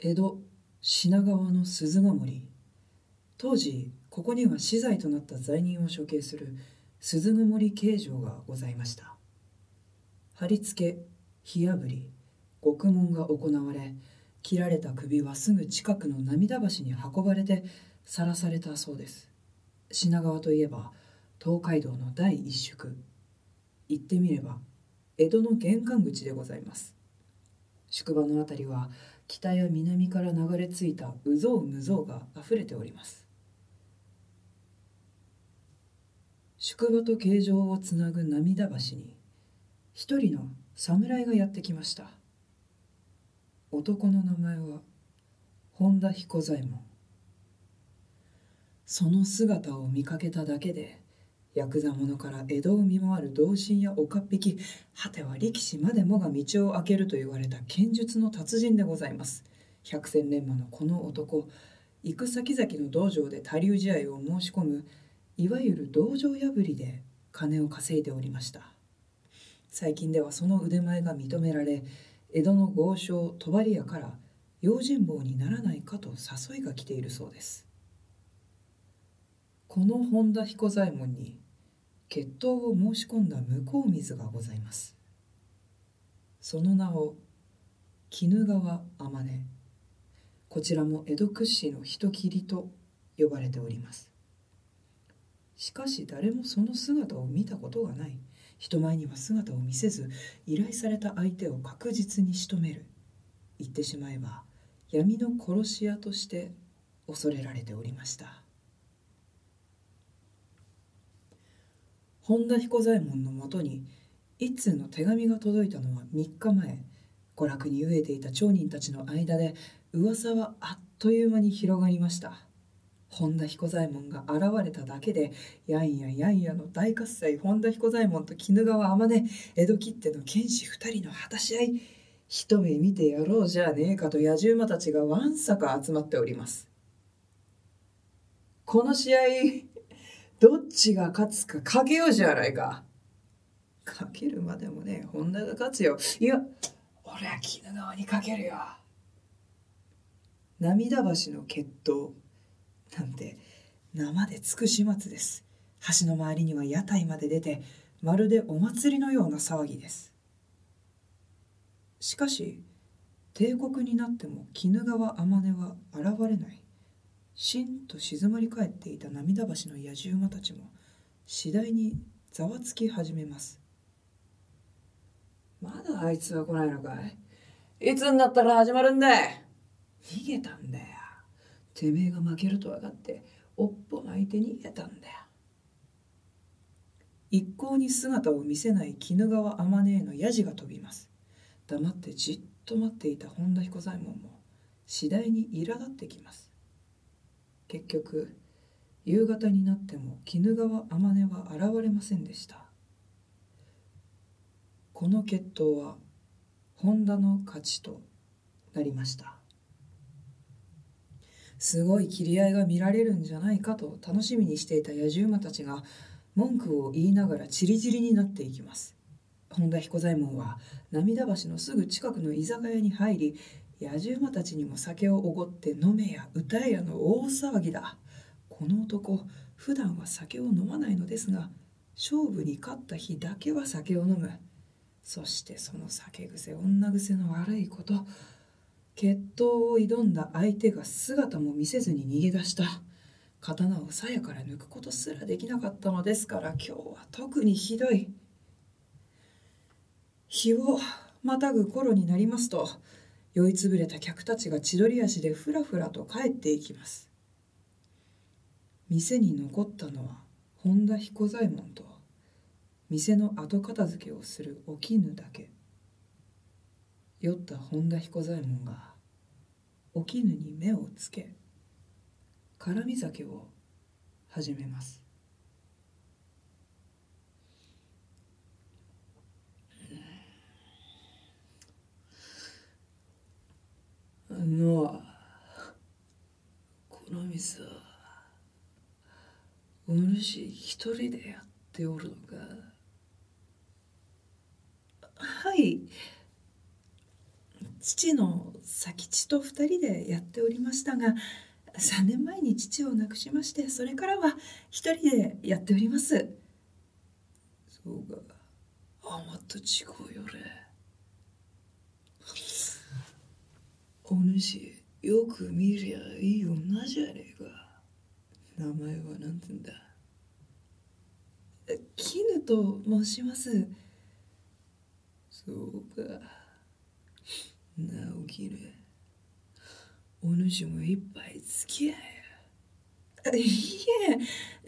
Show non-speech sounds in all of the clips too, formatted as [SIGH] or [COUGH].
江戸品川の鈴ヶ森。当時ここには死罪となった罪人を処刑する鈴ヶ森刑場がございました。貼り付け火あぶり獄門が行われ切られた首はすぐ近くの涙橋に運ばれてさらされたそうです。品川といえば東海道の第一宿。言ってみれば江戸の玄関口でございます。宿場の辺りは北や南から流れ着いたうぞうむぞうがあふれております。宿場と形状をつなぐ涙橋に一人の侍がやってきました。男の名前は本田彦左衛門。その姿を見かけただけでヤクザ者から江戸を見回る同心や岡っ引き果ては力士までもが道を開けると言われた剣術の達人でございます。百戦錬磨のこの男行く先々の道場で他流試合を申し込むいわゆる道場破りで金を稼いでおりました。最近ではその腕前が認められ江戸の豪商帳屋から用心棒にならないかと誘いが来ているそうです。この本田彦左衛門に決闘を申し込んだ向こう水がございます。その名を鬼怒川天音。こちらも江戸屈指の人斬りと呼ばれております。しかし誰もその姿を見たことがない。人前には姿を見せず依頼された相手を確実に仕留める。言ってしまえば闇の殺し屋として恐れられておりました。本田彦左衛門のもとに一通の手紙が届いたのは3日前。娯楽に飢えていた町人たちの間で噂はあっという間に広がりました。本田彦左衛門が現れただけでやんややんやの大喝采。本田彦左衛門と鬼怒川天音江戸切手の剣士2人の果たし合い一目見てやろうじゃねえかと野獣馬たちがわんさか集まっております。この試合どっちが勝つかかけようじゃないか。かけるまでもね、本田が勝つよ。いや、俺は鬼怒川にかけるよ。涙橋の決闘なんて生で尽くし末です。橋の周りには屋台まで出て、まるでお祭りのような騒ぎです。しかし、帝国になっても鬼怒川天音は現れない。しんと静まり返っていた涙橋の野獣馬たちも次第にざわつき始めます。まだあいつは来ないのかい？いつになったら始まるんだ逃げたんだよ。てめえが負けると分かっておっぽ巻いて逃げたんだよ。一向に姿を見せない鬼怒川天音へのヤジが飛びます。黙ってじっと待っていた本田彦左衛門も次第に苛立ってきます結局夕方になっても鬼怒川天音は現れませんでした。この決闘は本田の勝ちとなりました。すごい切り合いが見られるんじゃないかと楽しみにしていた野獣馬たちが文句を言いながらチリチリになっていきます。本田彦左衛門は涙橋のすぐ近くの居酒屋に入り野獣馬たちにも酒をおごって飲めや歌えやの大騒ぎだ。この男普段は酒を飲まないのですが勝負に勝った日だけは酒を飲む。そしてその酒癖女癖の悪いこと決闘を挑んだ相手が姿も見せずに逃げ出した。刀を鞘から抜くことすらできなかったのですから今日は特にひどい。日をまたぐ頃になりますと酔いつぶれた客たちが千鳥足でふらふらと帰っていきます。店に残ったのは本田彦左衛門と店の後片付けをするお絹だけ。酔った本田彦左衛門がお絹に目をつけ絡み酒を始めます。あのこの店はお主一人でやっておるのかはい。父の佐吉と2人でやっておりましたが3年前に父を亡くしましてそれからは1人でやっております。そうか。あまた違うよれお主よく見りゃいい女じゃねえか。名前は何てんだ。絹と申します。そうか。なお絹お主も一杯付き合え。い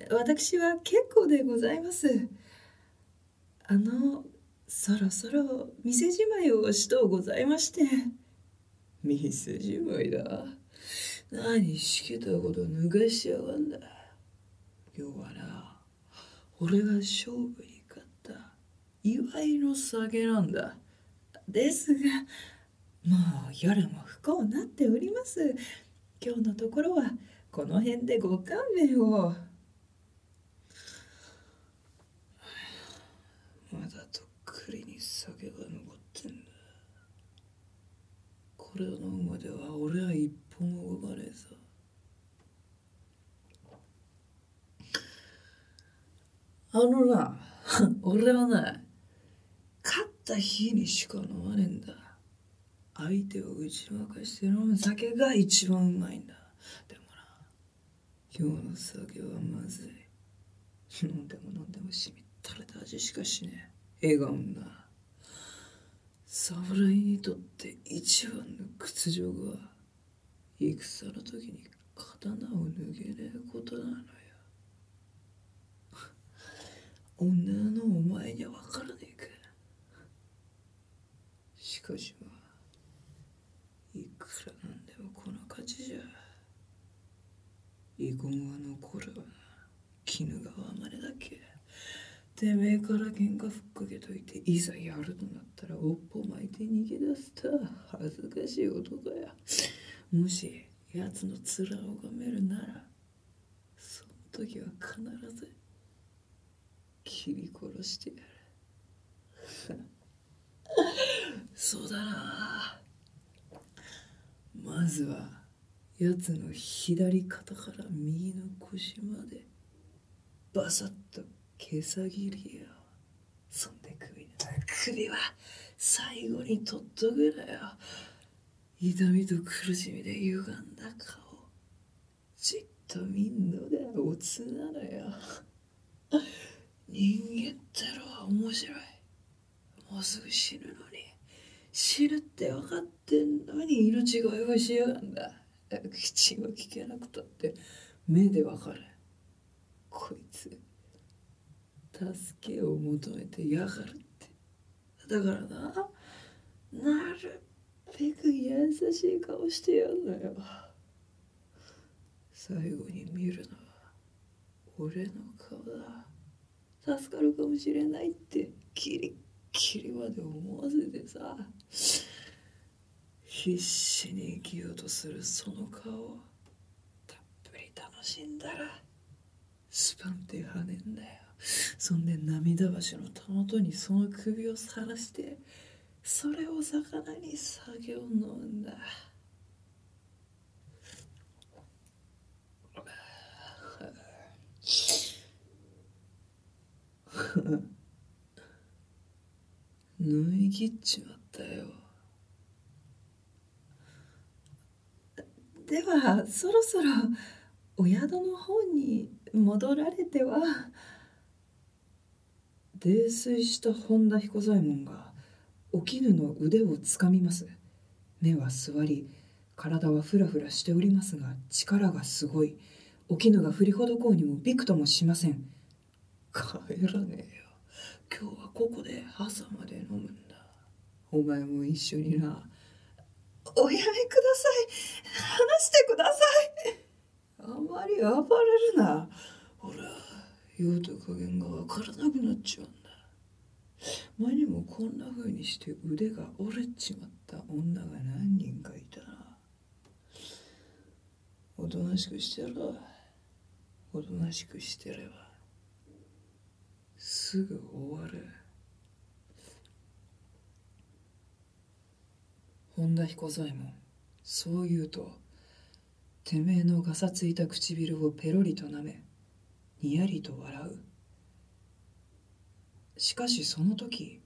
え私は結構でございます。あのそろそろ店じまいをしとうございまして。店じまいだ何しけたこと抜かしやがんだ。今日はな俺が勝負に勝った。祝いの酒なんだ。ですがもう夜も不幸なっております。今日のところはこの辺でご勘弁を。まだとっくりに酒が残ってんだこれを飲むまでは俺は一歩も動かねえさあのな [LAUGHS] 俺はな勝った日にしか飲まねえんだ。相手を打ち負かして飲む酒が一番うまいんだ。でもな今日の酒はまずい。飲んでも飲んでもしみったれた味しかしねえ。笑顔な侍にとって一番の屈辱は戦の時に刀を脱げねえことなのよ。[LAUGHS] 女のお前には分からねえか。しかしまあいくらなんでもこの勝ちじゃ遺言は残るわな絹川までだけてめえから喧嘩ふっかけといていざやるとなったらおっぽ巻いて逃げ出すた恥ずかしい男や。もし奴の面を拝めるならその時は必ず切り殺してやる。[LAUGHS] そうだな。まずは奴の左肩から右の腰までバサッと毛さ切りよ。そんで首だ首は最後に取っとくなよ。痛みと苦しみで歪んだ顔。じっと見んのがオツなのよ。人間ってのは面白い。もうすぐ死ぬのに。死ぬって分かってんのに命乞いをしやがんだ。口は聞けなくたって目で分かる。こいつ。助けを求めてやがるって。だからななるべく優しい顔してやんのよ。最後に見るのは俺の顔だ。助かるかもしれないってキリッキリまで思わせてさ。必死に生きようとするその顔をたっぷり楽しんだらスパンって跳ねんだよ。そんで涙橋のたもとにその首をさらしてそれを魚に酒を飲んだ。[LAUGHS] 飲み切っちまったよ。ではそろそろお宿の方に戻られては。泥酔した本田彦左衛門がお絹の腕をつかみます。目は座り体はふらふらしておりますが力がすごい。お絹が振りほどこうにもびくともしません。帰らねえよ。今日はここで朝まで飲むんだ。お前も一緒にな。おやめください。話してください。あまり暴れるな。ほら。用途加減がわからなくなっちまうんだ。前にもこんな風にして腕が折れちまった女が何人かいた。なおとなしくしてろ。おとなしくしてれば。すぐ終わる。本田彦左衛門。そう言うとてめえのがさついた唇をペロリと舐めにやりと笑う。しかしその時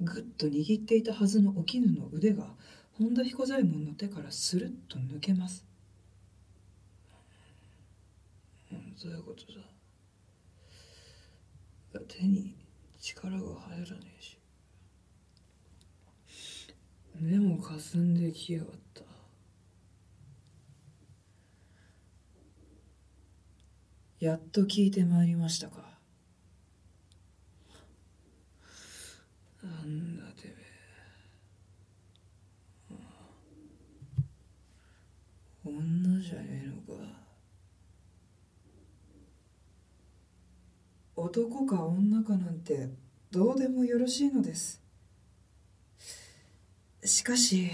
ぐっと握っていたはずのお絹の腕が本田彦左衛門の手からスルッと抜けます。どういうことだ？手に力が入らねえし。目もかすんできやがった。やっと聞いてまいりましたか。なんだてめえ。女じゃねえのか。男か女かなんてどうでもよろしいのです。しかし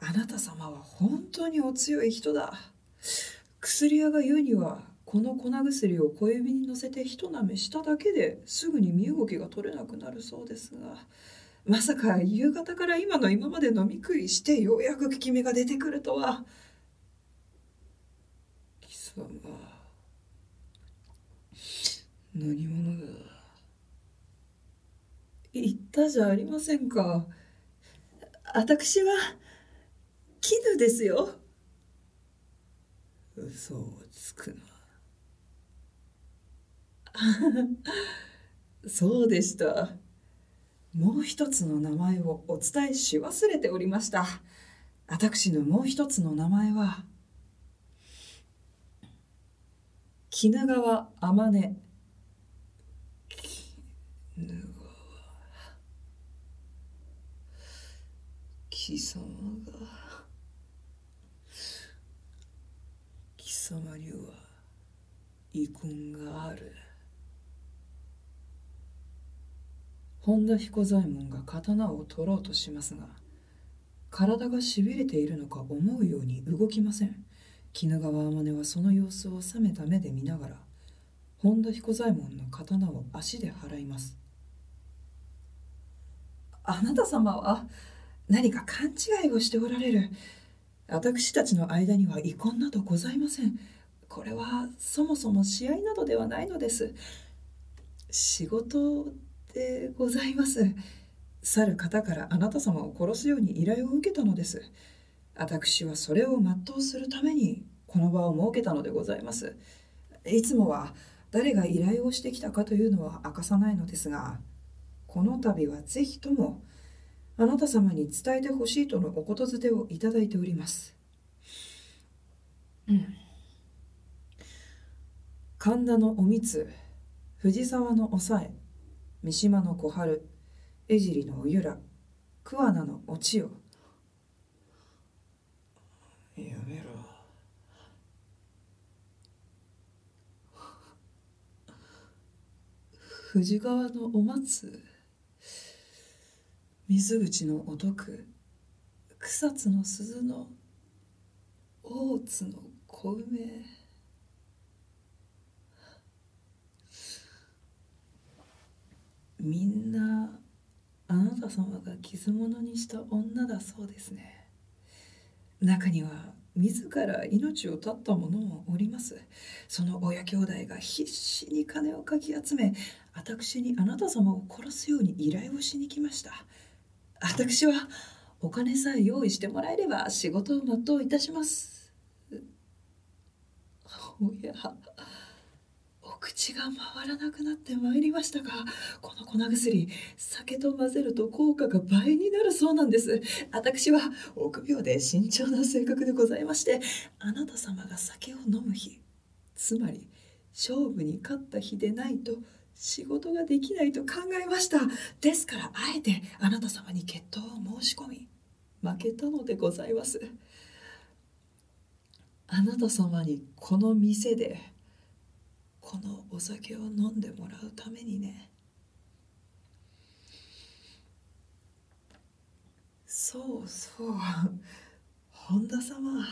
あなた様は本当にお強い人だ。薬屋が言うにはこの粉薬を小指に乗せて一舐めしただけですぐに身動きが取れなくなるそうですがまさか夕方から今の今まで飲み食いしてようやく効き目が出てくるとは。貴様何者だ。言ったじゃありませんか。私は絹ですよ。嘘をつくな。[LAUGHS] そうでした。もう一つの名前をお伝えし忘れておりました。私のもう一つの名前は鬼怒川天音。ぬが貴様が。貴様には遺恨がある。本田彦左衛門が刀を取ろうとしますが体がしびれているのか思うように動きません。鬼怒川天音はその様子を冷めた目で見ながら本田彦左衛門の刀を足で払います。あなた様は何か勘違いをしておられる。私たちの間には遺恨などございません。これはそもそも試合などではないのです。仕事でございます去る方からあなた様を殺すように依頼を受けたのです私はそれを全うするためにこの場を設けたのでございますいつもは誰が依頼をしてきたかというのは明かさないのですがこの度はぜひともあなた様に伝えてほしいとのおことづてをいただいております。うん。神田のおみつ、藤沢のおさえ、三島の小春、江尻のおゆら、桑名のお千代。やめろ [LAUGHS] 藤川のお松水口のお徳草津の鈴の大津の小梅みんなあなた様が傷物にした女だそうですね。中には自ら命を絶った者もおります。その親兄弟が必死に金をかき集め私にあなた様を殺すように依頼をしに来ました。私はお金さえ用意してもらえれば仕事を全ういたします。おや口が回らなくなってまいりましたがこの粉薬酒と混ぜると効果が倍になるそうなんです。私は臆病で慎重な性格でございましてあなた様が酒を飲む日つまり勝負に勝った日でないと仕事ができないと考えました。ですからあえてあなた様に決闘を申し込み負けたのでございます。あなた様にこの店でこのお酒を飲んでもらうためにね。そうそう。本田様。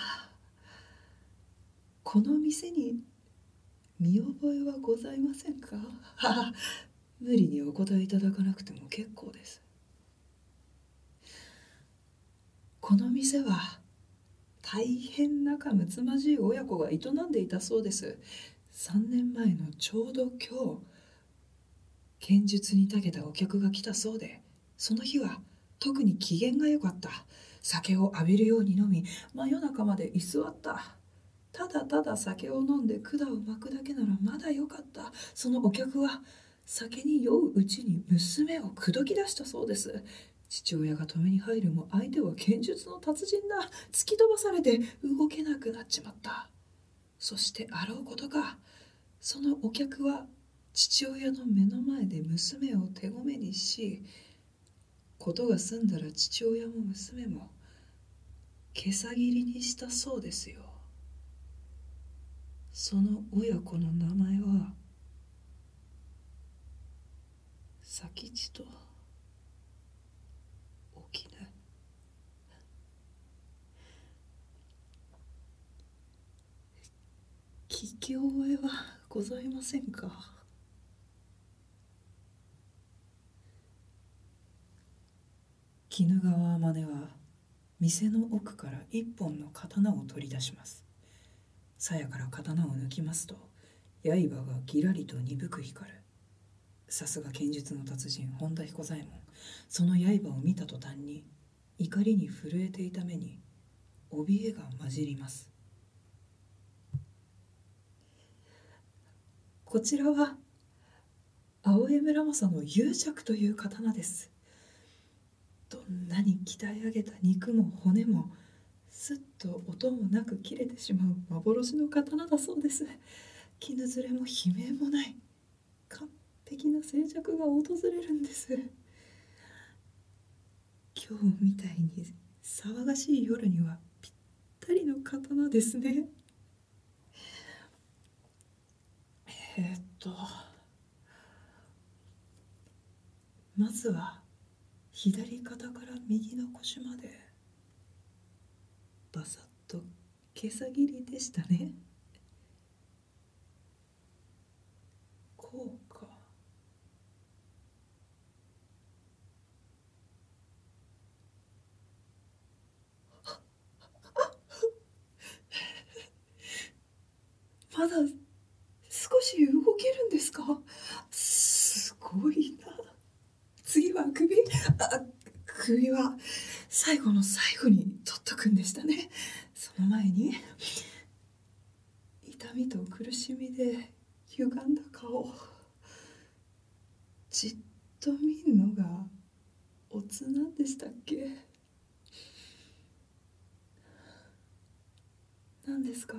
この店に見覚えはございませんか？[LAUGHS] 無理にお答えいただかなくても結構です。この店は大変仲睦まじい親子が営んでいたそうです。3年前のちょうど今日剣術に長けたお客が来たそうでその日は特に機嫌が良かった。酒を浴びるように飲み真夜中まで居座った。ただただ酒を飲んで管を巻くだけならまだよかった。そのお客は酒に酔ううちに娘を口説き出したそうです。父親が止めに入るも相手は剣術の達人だ。突き飛ばされて動けなくなっちまった。そしてあろうことかそのお客は父親の目の前で娘を手ごめにしことが済んだら父親も娘も毛さ切りにしたそうですよ。その親子の名前は佐吉と聞き覚えはございませんか？鬼怒川真似は店の奥から一本の刀を取り出します。鞘から刀を抜きますと刃がぎらりと鈍く光る。さすが剣術の達人本田彦左衛門。その刃を見た途端に怒りに震えていた目に怯えが混じります。こちらは青江村正の勇着という刀です。どんなに鍛え上げた肉も骨もすっと音もなく切れてしまう幻の刀だそうです。絹ずれも悲鳴もない完璧な静寂が訪れるんです。今日みたいに騒がしい夜にはぴったりの刀ですね。え、っとまずは左肩から右の腰までバサッと毛さ切りでしたね。こうか。ま [LAUGHS] だし動けるんですか？すごいな。次は首。あ首は最後の最後に取っとくんでしたね。その前に痛みと苦しみで歪んだ顔。じっと見んのがおつなんでしたっけ？何ですか？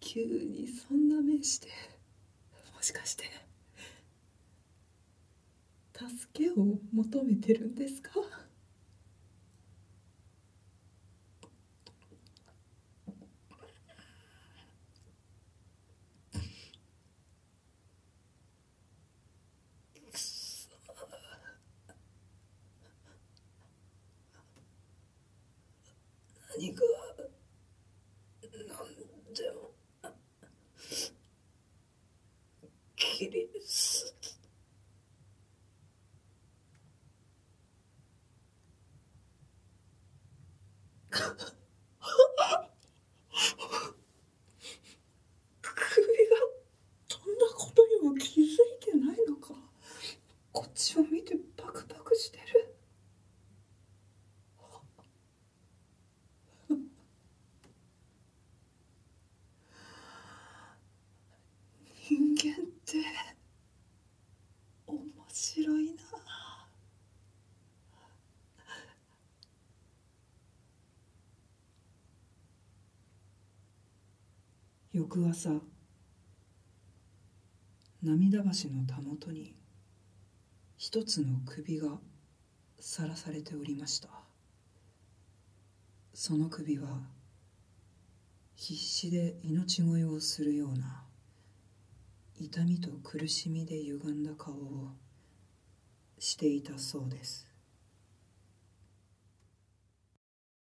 急にそんな目してもしかして助けを求めてるんですか何が何でも切りすぎ首がそんなことにも気づいてないのかこっちを見てパクパクしてる人間って面白いな翌朝涙橋のたもとに一つの首がさらされておりました。その首は必死で命乞いをするような痛みと苦しみで歪んだ顔をしていたそうです。